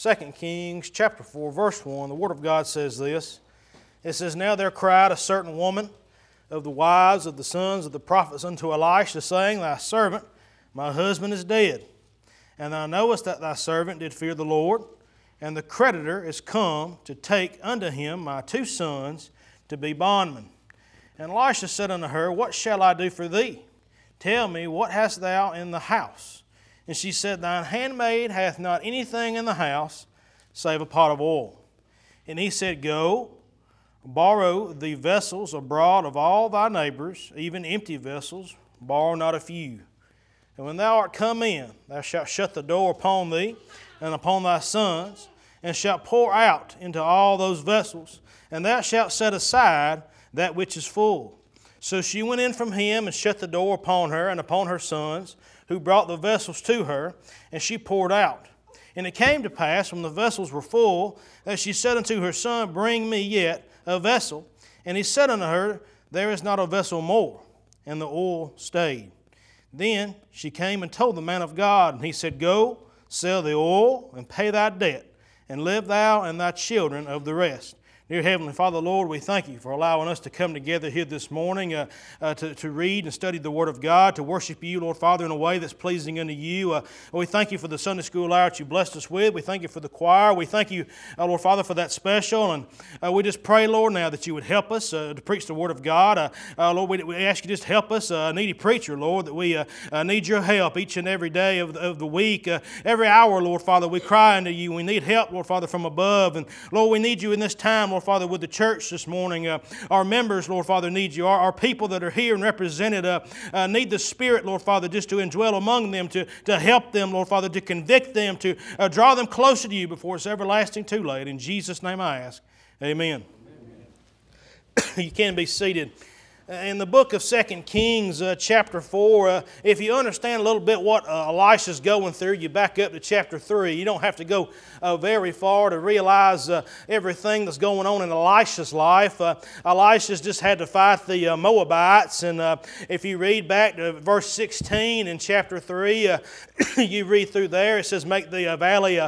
2 Kings chapter 4, verse 1, the Word of God says this. It says, Now there cried a certain woman of the wives of the sons of the prophets unto Elisha, saying, Thy servant, my husband, is dead. And thou knowest that thy servant did fear the Lord, and the creditor is come to take unto him my two sons to be bondmen. And Elisha said unto her, What shall I do for thee? Tell me, what hast thou in the house? And she said, Thine handmaid hath not anything in the house save a pot of oil. And he said, Go, borrow the vessels abroad of all thy neighbors, even empty vessels, borrow not a few. And when thou art come in, thou shalt shut the door upon thee and upon thy sons, and shalt pour out into all those vessels, and thou shalt set aside that which is full. So she went in from him and shut the door upon her and upon her sons who brought the vessels to her, and she poured out. And it came to pass, when the vessels were full, that she said unto her son, Bring me yet a vessel. And he said unto her, There is not a vessel more. And the oil stayed. Then she came and told the man of God, and he said, Go, sell the oil, and pay thy debt, and live thou and thy children of the rest. Dear Heavenly Father, Lord, we thank you for allowing us to come together here this morning uh, uh, to, to read and study the Word of God, to worship you, Lord Father, in a way that's pleasing unto you. Uh, we thank you for the Sunday school hour that you blessed us with. We thank you for the choir. We thank you, uh, Lord Father, for that special. And uh, we just pray, Lord, now that you would help us uh, to preach the Word of God. Lord, we, we, ask you just to help us, a needy preacher, Lord, that we need your help each and every day of the, of the week. every hour, Lord Father, we cry unto you. We need help, Lord Father, from above. And Lord, we need you in this time, Lord Lord Father, with the church this morning. Uh, our members, Lord Father, need you. Our, our people that are here and represented uh, uh, need the Spirit, Lord Father, just to indwell among them, to, to help them, Lord Father, to convict them, to uh, draw them closer to you before it's everlasting too late. In Jesus' name I ask. Amen. Amen. you can be seated in the book of Second Kings, uh, chapter 4, uh, if you understand a little bit what uh, Elisha's going through, you back up to chapter 3. You don't have to go uh, very far to realize uh, everything that's going on in Elisha's life. Uh, Elisha's just had to fight the Moabites, and if you read back to verse 16 in chapter 3, you read through there, it says, Make the valley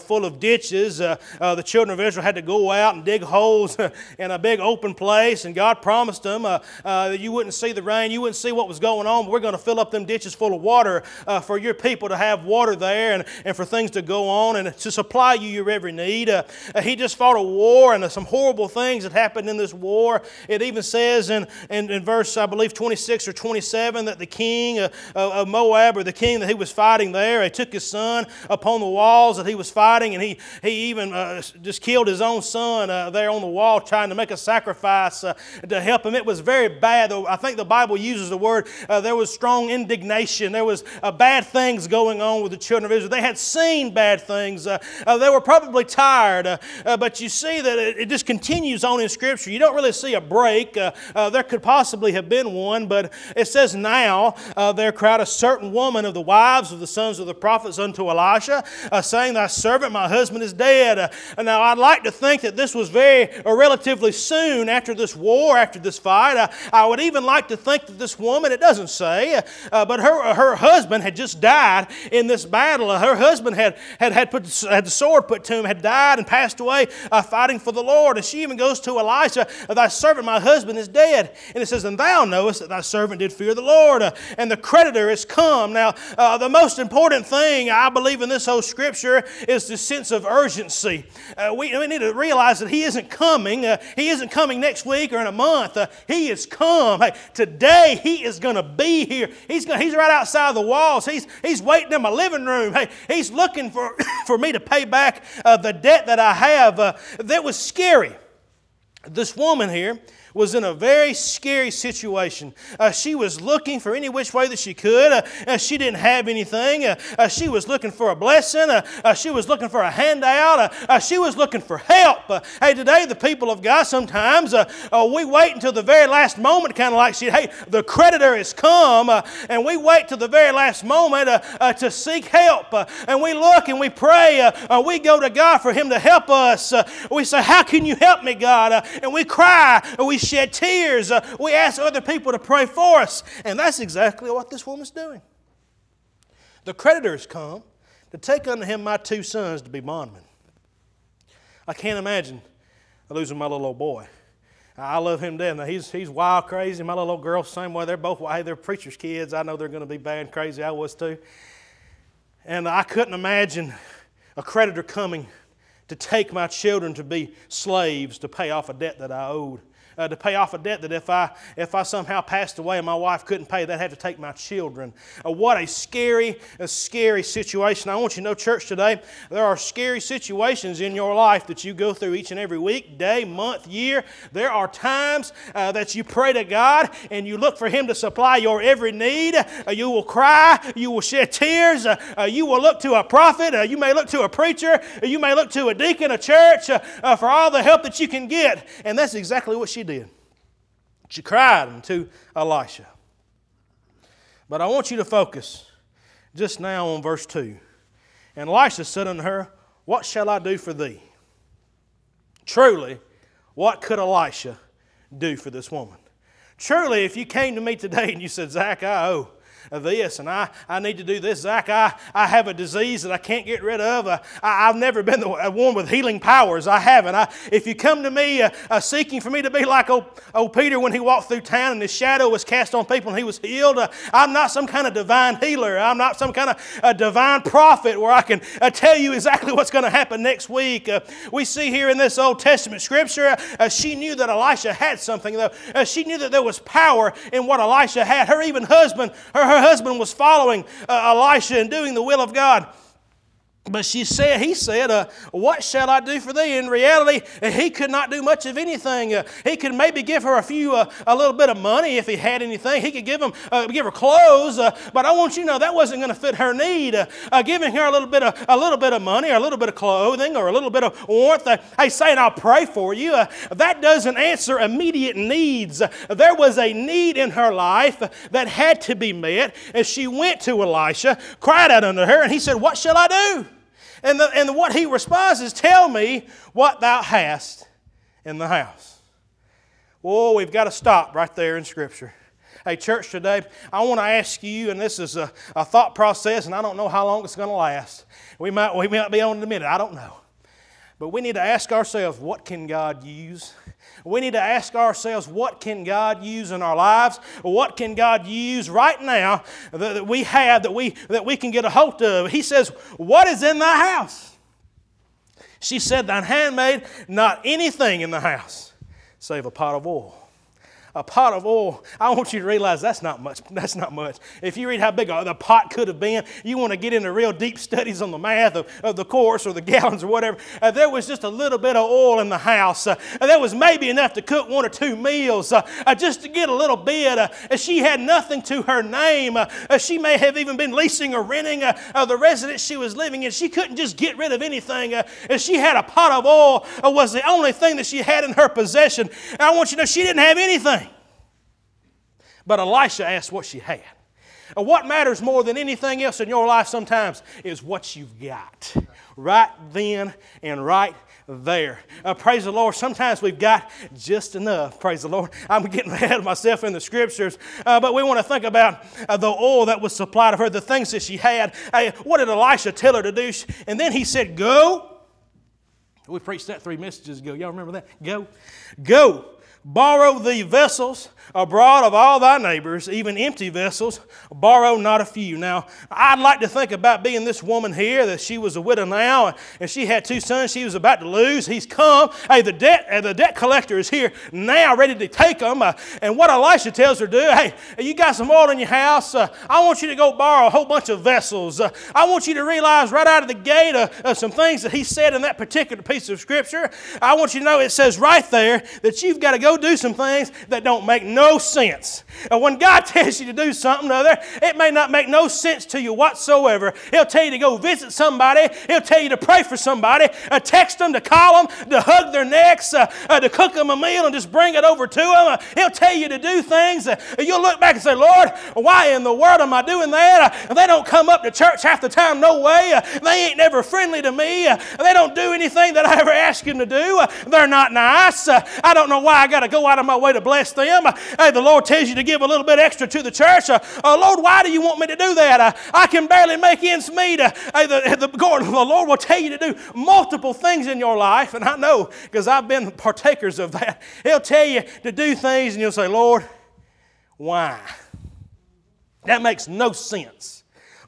full of ditches. the children of Israel had to go out and dig holes in a big open place, and God promised them uh, you wouldn't see the rain, you wouldn't see what was going on. But we're going to fill up them ditches full of water uh, for your people to have water there and, and for things to go on and to supply you your every need. Uh, uh he just fought a war and some horrible things that happened in this war. It even says in, in, in verse, I believe, 26 or 27 that the king of Moab or the king that he was fighting there, he took his son upon the walls that he was fighting and he, he even uh, just killed his own son uh, there on the wall trying to make a sacrifice to help him. It was very bad. I think the Bible uses the word uh, there was strong indignation. There was uh, bad things going on with the children of Israel. They had seen bad things. Uh, uh they were probably tired. Uh, uh, but you see that it, it, just continues on in Scripture. You don't really see a break. there could possibly have been one, but it says now there cried a certain woman of the wives of the sons of the prophets unto Elisha, saying, Thy servant, my husband, is dead. now I'd like to think that this was very relatively soon after this war, after this fight. Would even like to think that this woman, it doesn't say, uh, but her, her husband had just died in this battle. Her husband had, had, had, put, had the sword put to him, had died and passed away uh, fighting for the Lord. And she even goes to Elisha, Thy servant, my husband, is dead. And it says, And thou knowest that thy servant did fear the Lord, uh, and the creditor is come. Now, uh, the most important thing I believe in this whole scripture is the sense of urgency. Uh, we, we, need to realize that he isn't coming. Uh, he isn't coming next week or in a month. he is come. Hey, today he is going to be here. He's, gonna, he's right outside the walls. He's, he's waiting in my living room. Hey, he's looking for, for me to pay back uh, the debt that I have. Uh, that was scary. This woman here, was in a very scary situation. Uh, she was looking for any which way that she could. Uh, uh, she didn't have anything. Uh, uh, she was looking for a blessing. Uh, uh, she was looking for a handout. Uh, she was looking for help. hey, today, the people of God, sometimes we wait until the very last moment, kind of like, she, hey, the creditor has come, and we wait till the very last moment to seek help. and we look and we pray. we go to God for Him to help us. we say, How can you help me, God? and we cry. We shed tears. Uh, we ask other people to pray for us. And that's exactly what this woman's doing. The creditors come to take unto him my two sons to be bondmen. I can't imagine losing my little old boy. I love him dead. He's he's wild crazy. My little old girl, same way. They're both hey, they're preachers' kids. I know they're going to be bad and crazy. I was too. And I couldn't imagine a creditor coming to take my children to be slaves to pay off a debt that I owed uh, to pay off a debt that if I, if I somehow passed away and my wife couldn't pay, they'd have to take my children. Uh, what a scary, a scary situation. I want you to know, church, today, there are scary situations in your life that you go through each and every week, day, month, year. There are times uh, that you pray to God and you look for Him to supply your every need. Uh, you will cry, you will shed tears, uh, uh, you will look to a prophet, you may look to a preacher, you may look to a deacon, a church, for all the help that you can get. And that's exactly what she did did. She cried unto Elisha. But I want you to focus just now on verse 2. And Elisha said unto her, What shall I do for thee? Truly, what could Elisha do for this woman? Truly, if you came to me today and you said, Zach, I owe this and I, I need to do this. Zach, I, I have a disease that I can't get rid of. Uh, I, I've never been the one with healing powers. I haven't. I, if you come to me uh, uh, seeking for me to be like old, old Peter when he walked through town and his shadow was cast on people and he was healed, uh, I'm not some kind of divine healer. I'm not some kind of a divine prophet where I can uh, tell you exactly what's going to happen next week. Uh, we see here in this Old Testament scripture, she knew that Elisha had something, though. she knew that there was power in what Elisha had. Her even husband, her, her husband was following uh, Elisha and doing the will of God. But she said, he said, uh, What shall I do for thee? In reality, he could not do much of anything. Uh, he could maybe give her a few, uh, a little bit of money if he had anything. He could give, him, uh, give her clothes. Uh, but I want you to know that wasn't going to fit her need. Uh, giving her a little, bit of, a little bit of money or a little bit of clothing or a little bit of warmth. hey, saying, I'll pray for you. that doesn't answer immediate needs. there was a need in her life that had to be met. And she went to Elisha, cried out unto her, and he said, What shall I do? And, the, and what he responds is, Tell me what thou hast in the house. Whoa, we've got to stop right there in Scripture. Hey, church, today, I want to ask you, and this is a, a thought process, and I don't know how long it's going to last. We might, we might be on in a minute, I don't know. But we need to ask ourselves, what can God use? We need to ask ourselves, what can God use in our lives? What can God use right now that we have that we, that we can get a hold of? He says, What is in thy house? She said, Thine handmaid, not anything in the house save a pot of oil a pot of oil, I want you to realize that's not much. That's not much. If you read how big the pot could have been, you want to get into real deep studies on the math of, of the course or the gallons or whatever. Uh, there was just a little bit of oil in the house. Uh, that was maybe enough to cook one or two meals, uh, uh just to get a little bit. Uh, she had nothing to her name. Uh, she may have even been leasing or renting the residence she was living in. She couldn't just get rid of anything. If she had a pot of oil, was the only thing that she had in her possession. And I want you to know she didn't have anything. But Elisha asked what she had. And what matters more than anything else in your life sometimes is what you've got right then and right there. Uh, praise the Lord. Sometimes we've got just enough. Praise the Lord. I'm getting ahead of myself in the scriptures, uh, but we want to think about uh, the oil that was supplied of her, the things that she had. what did Elisha tell her to do? And then he said, Go. We preached that three messages ago. Y'all remember that? Go. Go. Borrow the vessels abroad of all thy neighbors, even empty vessels, borrow not a few. Now, I'd like to think about being this woman here, that she was a widow now, and she had two sons she was about to lose. He's come. Hey, the debt, the debt collector is here now, ready to take them. Uh, and what Elisha tells her to do, hey, you got some oil in your house. Uh, I want you to go borrow a whole bunch of vessels. Uh, I want you to realize right out of the gate uh, some things that he said in that particular piece of scripture. I want you to know it says right there that you've got to go do some things that don't make no sense. And when God tells you to do something other, it may not make no sense to you whatsoever. He'll tell you to go visit somebody. He'll tell you to pray for somebody, uh, text them, to call them, to hug their necks, uh, uh, to cook them a meal and just bring it over to them. Uh, he'll tell you to do things. Uh, you'll look back and say, Lord, why in the world am I doing that? Uh, they don't come up to church half the time, no way. they ain't never friendly to me. they don't do anything that I ever ask them to do. they're not nice. I don't know why I got got to go out of my way to bless them. Hey, the Lord tells you to give a little bit extra to the church. Uh, Lord, why do you want me to do that? Uh, I can barely make ends meet. Uh, hey, the, the, the Lord will tell you to do multiple things in your life, and I know because I've been partakers of that. He'll tell you to do things, and you'll say, Lord, why? That makes no sense.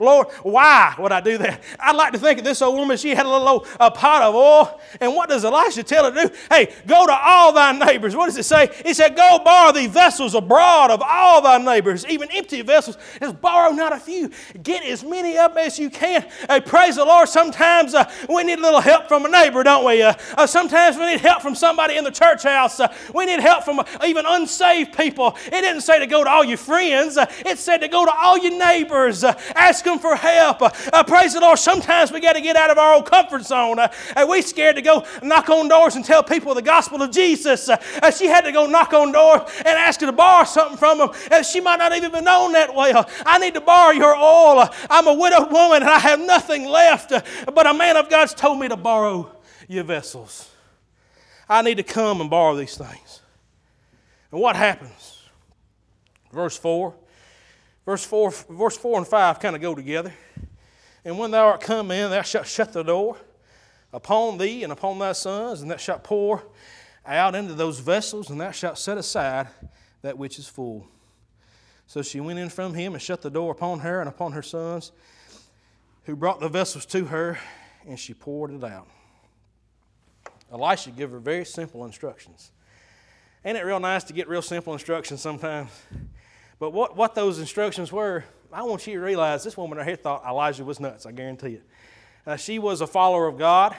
Lord, why would I do that? I'd like to think of this old woman, she had a little old, a pot of oil. And what does Elisha tell her to do? Hey, go to all thy neighbors. What does it say? He said, Go borrow the vessels abroad of all thy neighbors, even empty vessels. Just borrow not a few. Get as many them as you can. Hey, praise the Lord. Sometimes uh, we need a little help from a neighbor, don't we? Uh, uh, sometimes we need help from somebody in the church house. Uh, we need help from uh, even unsaved people. It didn't say to go to all your friends, uh, it said to go to all your neighbors. ask for help. Uh, uh, praise the Lord. Sometimes we got to get out of our own comfort zone. Uh, and we scared to go knock on doors and tell people the gospel of Jesus. Uh, uh she had to go knock on doors and ask her to borrow something from them. And she might not even be known that well. I need to borrow your oil. Uh, I'm a widowed woman and I have nothing left. but a man of God's told me to borrow your vessels. I need to come and borrow these things. And what happens? Verse 4 Verse 4, verse 4 and 5 kind of go together. And when thou art come in, thou shalt shut the door upon thee and upon thy sons, and thou shalt pour out into those vessels, and thou shalt set aside that which is full. So she went in from him and shut the door upon her and upon her sons, who brought the vessels to her, and she poured it out. Elisha gave her very simple instructions. Ain't it real nice to get real simple instructions sometimes? But what, what those instructions were, I want you to realize this woman right here thought Elijah was nuts, I guarantee you. Uh, she was a follower of God.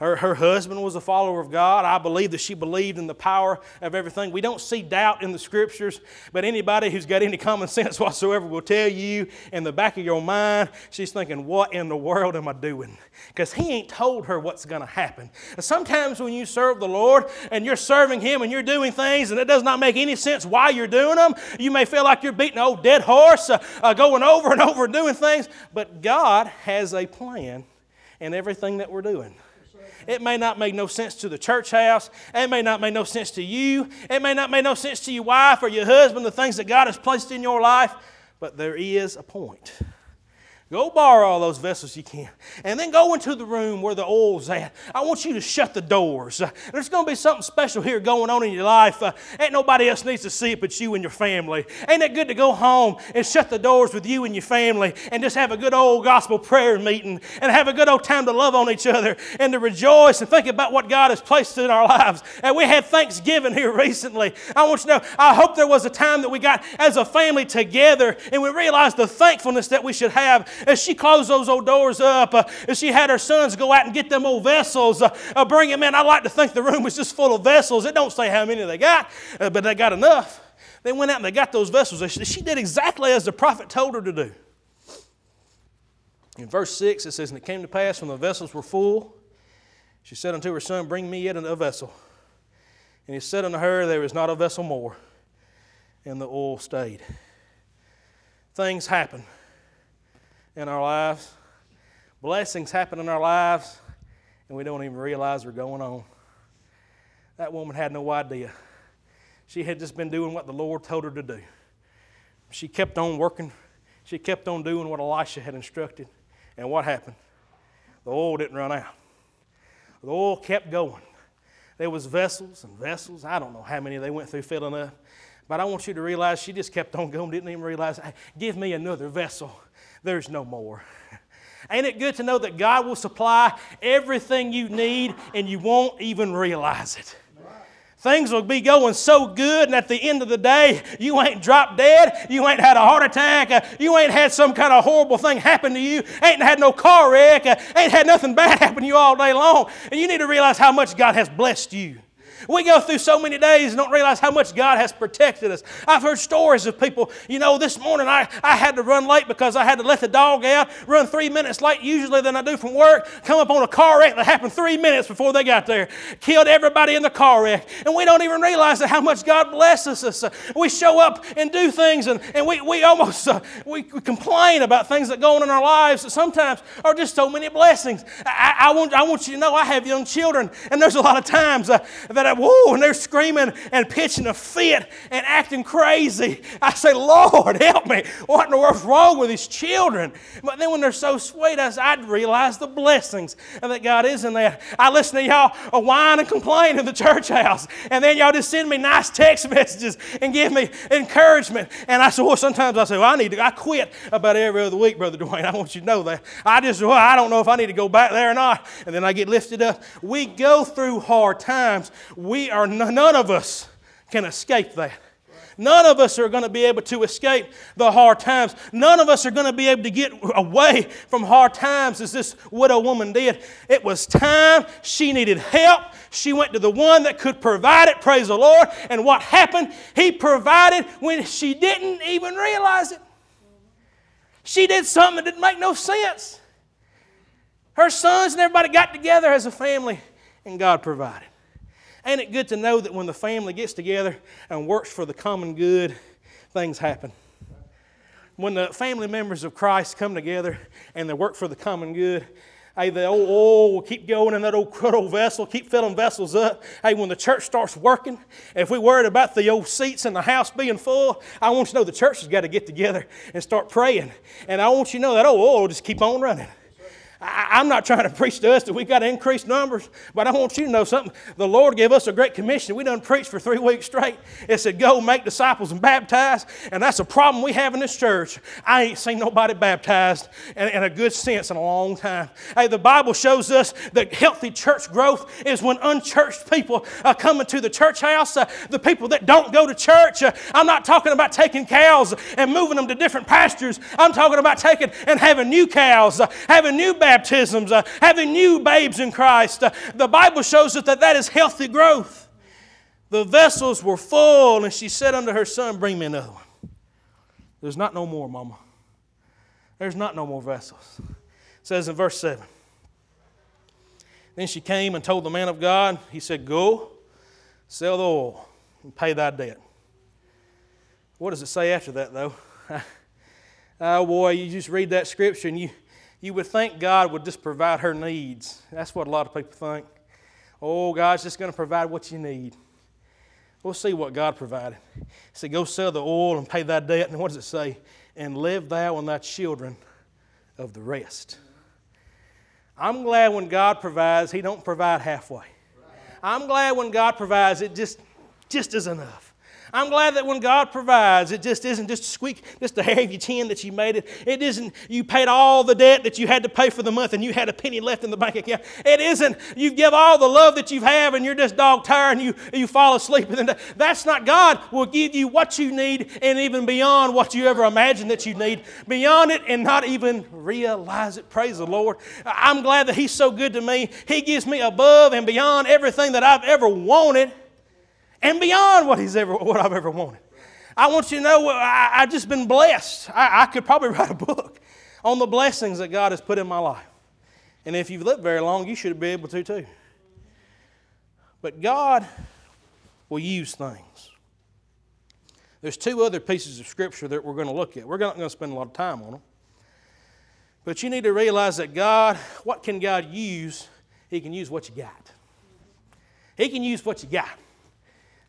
Her, her husband was a follower of God. I believe that she believed in the power of everything. We don't see doubt in the scriptures, but anybody who's got any common sense whatsoever will tell you in the back of your mind, she's thinking, What in the world am I doing? Because he ain't told her what's going to happen. Sometimes when you serve the Lord and you're serving Him and you're doing things and it does not make any sense why you're doing them, you may feel like you're beating an old dead horse, uh, uh, going over and over and doing things, but God has a plan in everything that we're doing. It may not make no sense to the church house. It may not make no sense to you. It may not make no sense to your wife or your husband, the things that God has placed in your life. But there is a point. Go borrow all those vessels you can. And then go into the room where the oil's at. I want you to shut the doors. There's going to be something special here going on in your life. Uh, ain't nobody else needs to see it but you and your family. Ain't it good to go home and shut the doors with you and your family and just have a good old gospel prayer meeting and have a good old time to love on each other and to rejoice and think about what God has placed in our lives. And we had Thanksgiving here recently. I want you to know, I hope there was a time that we got as a family together and we realized the thankfulness that we should have as she closed those old doors up, uh, as she had her sons go out and get them old vessels, uh, uh, bring them in. I like to think the room was just full of vessels. It don't say how many they got, uh, but they got enough. They went out and they got those vessels. She did exactly as the prophet told her to do. In verse 6, it says, And it came to pass when the vessels were full, she said unto her son, Bring me yet another vessel. And he said unto her, There is not a vessel more. And the oil stayed. Things happen in our lives. Blessings happen in our lives, and we don't even realize they're going on. That woman had no idea. She had just been doing what the Lord told her to do. She kept on working. She kept on doing what Elisha had instructed. And what happened? The oil didn't run out. The oil kept going. There was vessels and vessels. I don't know how many they went through filling up. But I want you to realize she just kept on going, didn't even realize, give me another vessel there's no more. Ain't it good to know that God will supply everything you need and you won't even realize it? Things will be going so good, and at the end of the day, you ain't dropped dead, you ain't had a heart attack, uh, you ain't had some kind of horrible thing happen to you, ain't had no car wreck, uh, ain't had nothing bad happen to you all day long. And you need to realize how much God has blessed you. We go through so many days and don't realize how much God has protected us. I've heard stories of people, you know, this morning I, I had to run late because I had to let the dog out, run three minutes late usually than I do from work, come up on a car wreck that happened three minutes before they got there, killed everybody in the car wreck. And we don't even realize how much God blesses us. we show up and do things and, and we, we almost uh, we, we, complain about things that go on in our lives that sometimes are just so many blessings. I, I, want, I want you to know I have young children and there's a lot of times uh, that whoa, and they're screaming and pitching a fit and acting crazy. I say, Lord, help me. What in the world's wrong with these children? But then when they're so sweet, I, I realize the blessings that God is in that. I listen to y'all whine and complain in the church house, and then y'all just send me nice text messages and give me encouragement. And I say, well, sometimes I say, well, I need to, I quit about every other week, Brother Dwayne. I want you to know that. I just, well, I don't know if I need to go back there or not. And then I get lifted up. We go through hard times. We are, none of us can escape that. None of us are going to be able to escape the hard times. None of us are going to be able to get away from hard times as this widow woman did. It was time. She needed help. She went to the one that could provide it. Praise the Lord. And what happened? He provided when she didn't even realize it. She did something that didn't make no sense. Her sons and everybody got together as a family, and God provided. Ain't it good to know that when the family gets together and works for the common good, things happen? When the family members of Christ come together and they work for the common good, Hey, the old oil will keep going in that old, old vessel, keep filling vessels up. Hey, when the church starts working, if we worried about the old seats in the house being full, I want you to know the church has got to get together and start praying. And I want you to know that old oil will just keep on running. I, am not trying to preach to us that we've got to increase numbers, but I want you to know something. The Lord gave us a great commission. We done preached for three weeks straight. It said, go make disciples and baptize, and that's a problem we have in this church. I ain't seen nobody baptized in, in a good sense in a long time. Hey, the Bible shows us that healthy church growth is when unchurched people are coming to the church house, uh, the people that don't go to church. Uh, I'm not talking about taking cows and moving them to different pastures. I'm talking about taking and having new cows, uh, having new baptisms baptisms, uh, having new babes in Christ. Uh, the Bible shows us that that is healthy growth. The vessels were full, and she said unto her son, Bring me another one. There's not no more, Mama. There's not no more vessels. It says in verse 7. Then she came and told the man of God, he said, Go, sell the oil, and pay thy debt. What does it say after that, though? oh, boy, you just read that scripture and you, you would think God would just provide her needs. That's what a lot of people think. Oh, God's just going to provide what you need. We'll see what God provided. He said, Go sell the oil and pay thy debt. And what does it say? And live thou and thy children of the rest. I'm glad when God provides, He don't provide halfway. I'm glad when God provides, it just, just is enough. I'm glad that when God provides, it just isn't just a squeak, just a hair of your chin that you made it. It isn't you paid all the debt that you had to pay for the month and you had a penny left in the bank account. It isn't you give all the love that you have and you're just dog tired and you, you fall asleep. And that's not God will give you what you need and even beyond what you ever imagined that you need. Beyond it and not even realize it. Praise the Lord. I'm glad that He's so good to me. He gives me above and beyond everything that I've ever wanted and beyond what he's ever what I've ever wanted. I want you to know I, have just been blessed. I, I could probably write a book on the blessings that God has put in my life. And if you've lived very long, you should be able to too. But God will use things. There's two other pieces of scripture that we're going to look at. We're not going to spend a lot of time on them. But you need to realize that God, what can God use? He can use what you got. He can use what you got.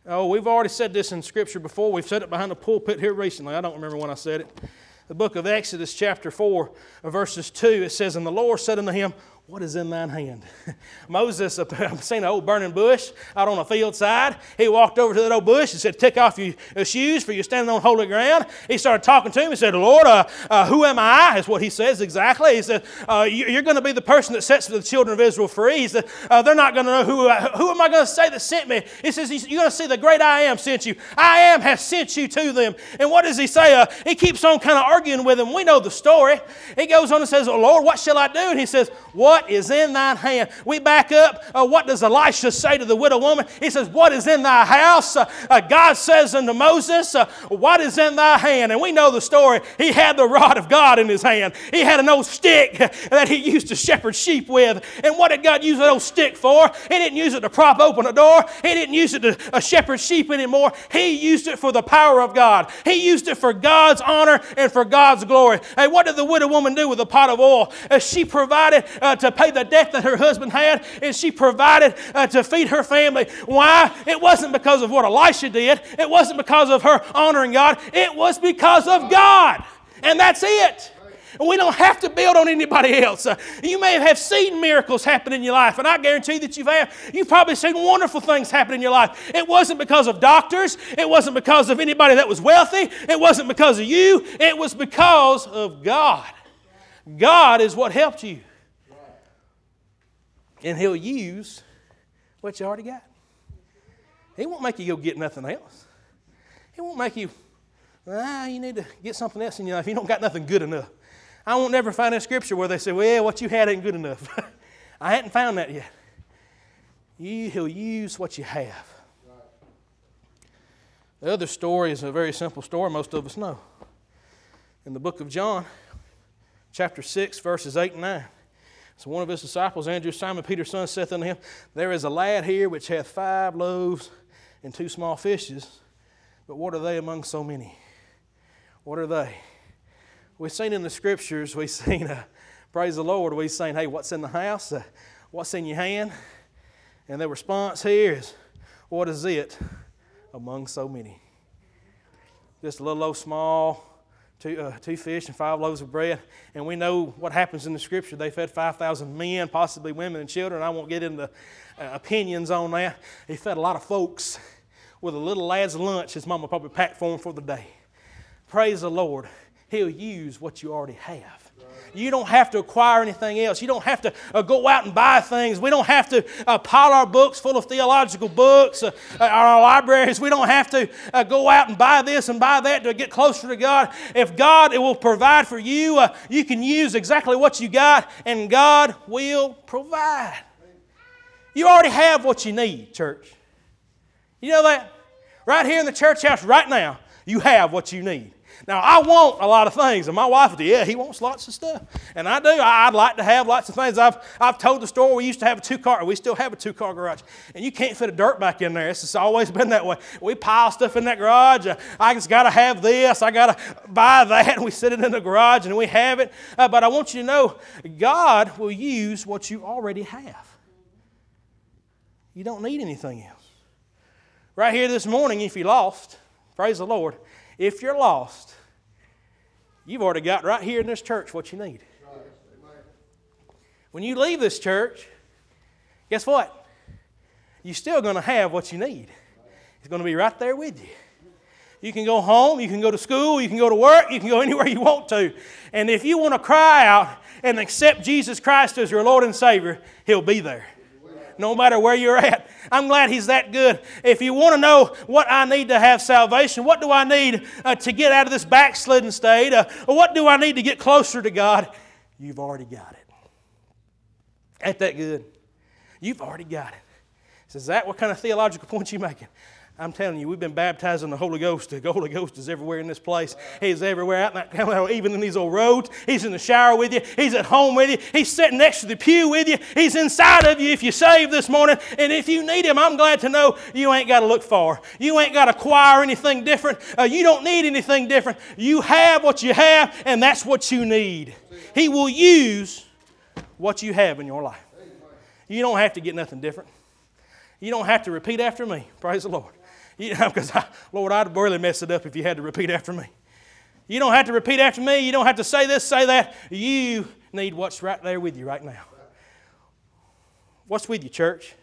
Oh, we've already said this in Scripture before. We've said it behind the pulpit here recently. I don't remember when I said it. The book of Exodus, chapter 4, verses 2, it says, And the Lord said unto him, what is in thine hand? Moses, seen an old burning bush out on a field side. He walked over to that old bush and said, Take off your shoes for you're standing on holy ground. He started talking to him. He said, Lord, uh, uh, who am I? Is what he says exactly. He said, uh, You're going to be the person that sets the children of Israel free. He said, uh, They're not going to know who, uh, who am I going to say that sent me? He says, You're going to see the great I am sent you. I am has sent you to them. And what does he say? Uh, he keeps on kind of arguing with him. We know the story. He goes on and says, oh, Lord, what shall I do? And he says, What what is in thine hand? We back up. Uh, what does Elisha say to the widow woman? He says, What is in thy house? Uh, uh, God says unto Moses, uh, What is in thy hand? And we know the story. He had the rod of God in his hand, he had an old stick that he used to shepherd sheep with. And what did God use that old stick for? He didn't use it to prop open a door, he didn't use it to uh, shepherd sheep anymore. He used it for the power of God, he used it for God's honor and for God's glory. Hey, what did the widow woman do with the pot of oil? She provided to to pay the debt that her husband had, and she provided uh, to feed her family. Why? It wasn't because of what Elisha did, it wasn't because of her honoring God, it was because of God. And that's it. We don't have to build on anybody else. Uh, you may have seen miracles happen in your life, and I guarantee that you've had. You've probably seen wonderful things happen in your life. It wasn't because of doctors. It wasn't because of anybody that was wealthy. It wasn't because of you. It was because of God. God is what helped you, and He'll use what you already got. He won't make you go get nothing else. He won't make you. Ah, you need to get something else in your life. You don't got nothing good enough. I won't never find a scripture where they say, well, what you had ain't good enough. I hadn't found that yet. You, he'll use what you have. The other story is a very simple story most of us know. In the book of John, chapter 6, verses 8 and 9. So one of his disciples, Andrew, Simon Peter's son, saith unto him, There is a lad here which hath five loaves and two small fishes, but what are they among so many? What are they? We've seen in the scriptures, we've seen, uh, praise the Lord, we've seen, hey, what's in the house? Uh, what's in your hand? And the response here is, what is it among so many? Just a little old small, two, uh, two fish and five loaves of bread. And we know what happens in the scripture. They fed 5,000 men, possibly women and children. I won't get into uh, opinions on that. He fed a lot of folks with a little lad's lunch his mama probably packed for him for the day. Praise the Lord. He'll use what you already have. You don't have to acquire anything else. You don't have to uh, go out and buy things. We don't have to uh, pile our books full of theological books, uh, uh our libraries. We don't have to uh, go out and buy this and buy that to get closer to God. If God it will provide for you, uh, you can use exactly what you got, and God will provide. You already have what you need, church. You know that? Right here in the church house, right now, you have what you need. Now, I want a lot of things, and my wife, yeah, he wants lots of stuff. And I do. I'd like to have lots of things. I've, I've told the story, we used to have a two car, we still have a two car garage, and you can't fit a dirt back in there. It's just always been that way. We pile stuff in that garage. I just got to have this, I got to buy that, we sit it in the garage and we have it. Uh, but I want you to know God will use what you already have. You don't need anything else. Right here this morning, if you lost, praise the Lord if you're lost, you've already got right here in this church what you need. When you leave this church, guess what? You're still going to have what you need. It's going to be right there with you. You can go home, you can go to school, you can go to work, you can go anywhere you want to. And if you want to cry out and accept Jesus Christ as your Lord and Savior, He'll be there no matter where you're at. I'm glad He's that good. If you want to know what I need to have salvation, what do I need uh, to get out of this backslidden state, uh, what do I need to get closer to God, you've already got it. Ain't that good? You've already got it it. Is that what kind of theological point you making? I'm telling you, we've been baptized in the Holy Ghost. The Holy Ghost is everywhere in this place. He's everywhere out in that, even in these old roads. He's in the shower with you. He's at home with you. He's sitting next to the pew with you. He's inside of you if you're saved this morning. And if you need Him, I'm glad to know you ain't got to look far. You ain't got to acquire anything different. Uh, you don't need anything different. You have what you have, and that's what you need. He will use what you have in your life. You don't have to get nothing different. You don't have to repeat after me. Praise the Lord. You know, because Lord, I'd really mess it up if you had to repeat after me. You don't have to repeat after me. You don't have to say this, say that. You need what's right there with you right now. What's with you, church?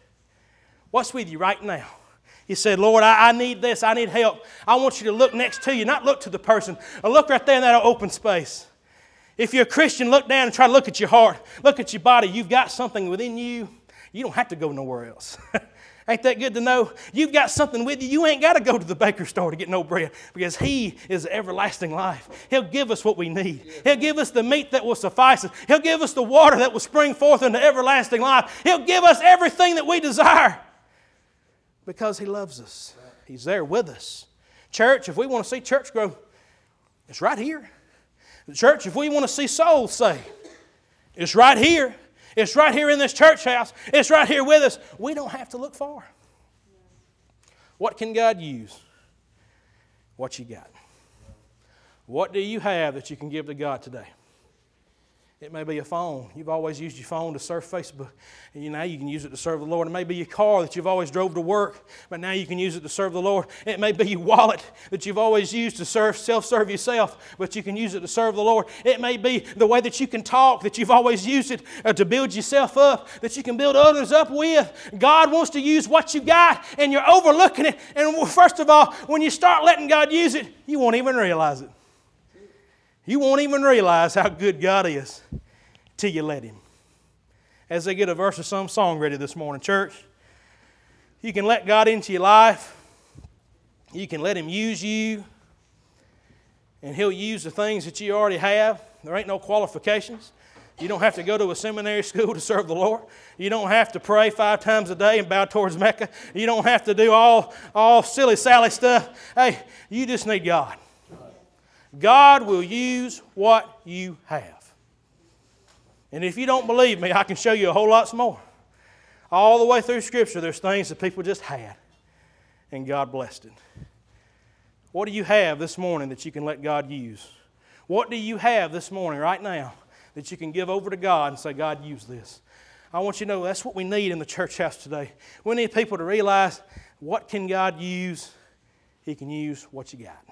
What's with you right now? He said, Lord, I, I, need this. I need help. I want you to look next to you, not look to the person. Or look right there in that open space. If you're a Christian, look down and try to look at your heart. Look at your body. You've got something within you. You don't have to go nowhere else. Ain't that good to know? You've got something with you. You ain't got to go to the baker's store to get no bread because He is everlasting life. He'll give us what we need. He'll give us the meat that will suffice us. He'll give us the water that will spring forth into everlasting life. He'll give us everything that we desire because He loves us. He's there with us. Church, if we want to see church grow, it's right here. church, if we want to see souls saved, it's right here. It's right here in this church house. It's right here with us. We don't have to look far. What can God use? What you got. What do you have that you can give to God today? It may be a phone. You've always used your phone to surf Facebook, and now you can use it to serve the Lord. It may be your car that you've always drove to work, but now you can use it to serve the Lord. It may be your wallet that you've always used to serve, self-serve yourself, but you can use it to serve the Lord. It may be the way that you can talk that you've always used it uh, to build yourself up, that you can build others up with. God wants to use what you got, and you're overlooking it. And first of all, when you start letting God use it, you won't even realize it. You won't even realize how good God is till you let Him. As they get a verse of some song ready this morning, church, you can let God into your life. You can let Him use you. And He'll use the things that you already have. There ain't no qualifications. You don't have to go to a seminary school to serve the Lord. You don't have to pray five times a day and bow towards Mecca. You don't have to do all, all silly Sally stuff. Hey, you just need God. God will use what you have. And if you don't believe me, I can show you a whole lot more. All the way through Scripture, there's things that people just had, and God blessed it. What do you have this morning that you can let God use? What do you have this morning, right now, that you can give over to God and say, God, use this? I want you to know that's what we need in the church house today. We need people to realize what can God use? He can use what you got.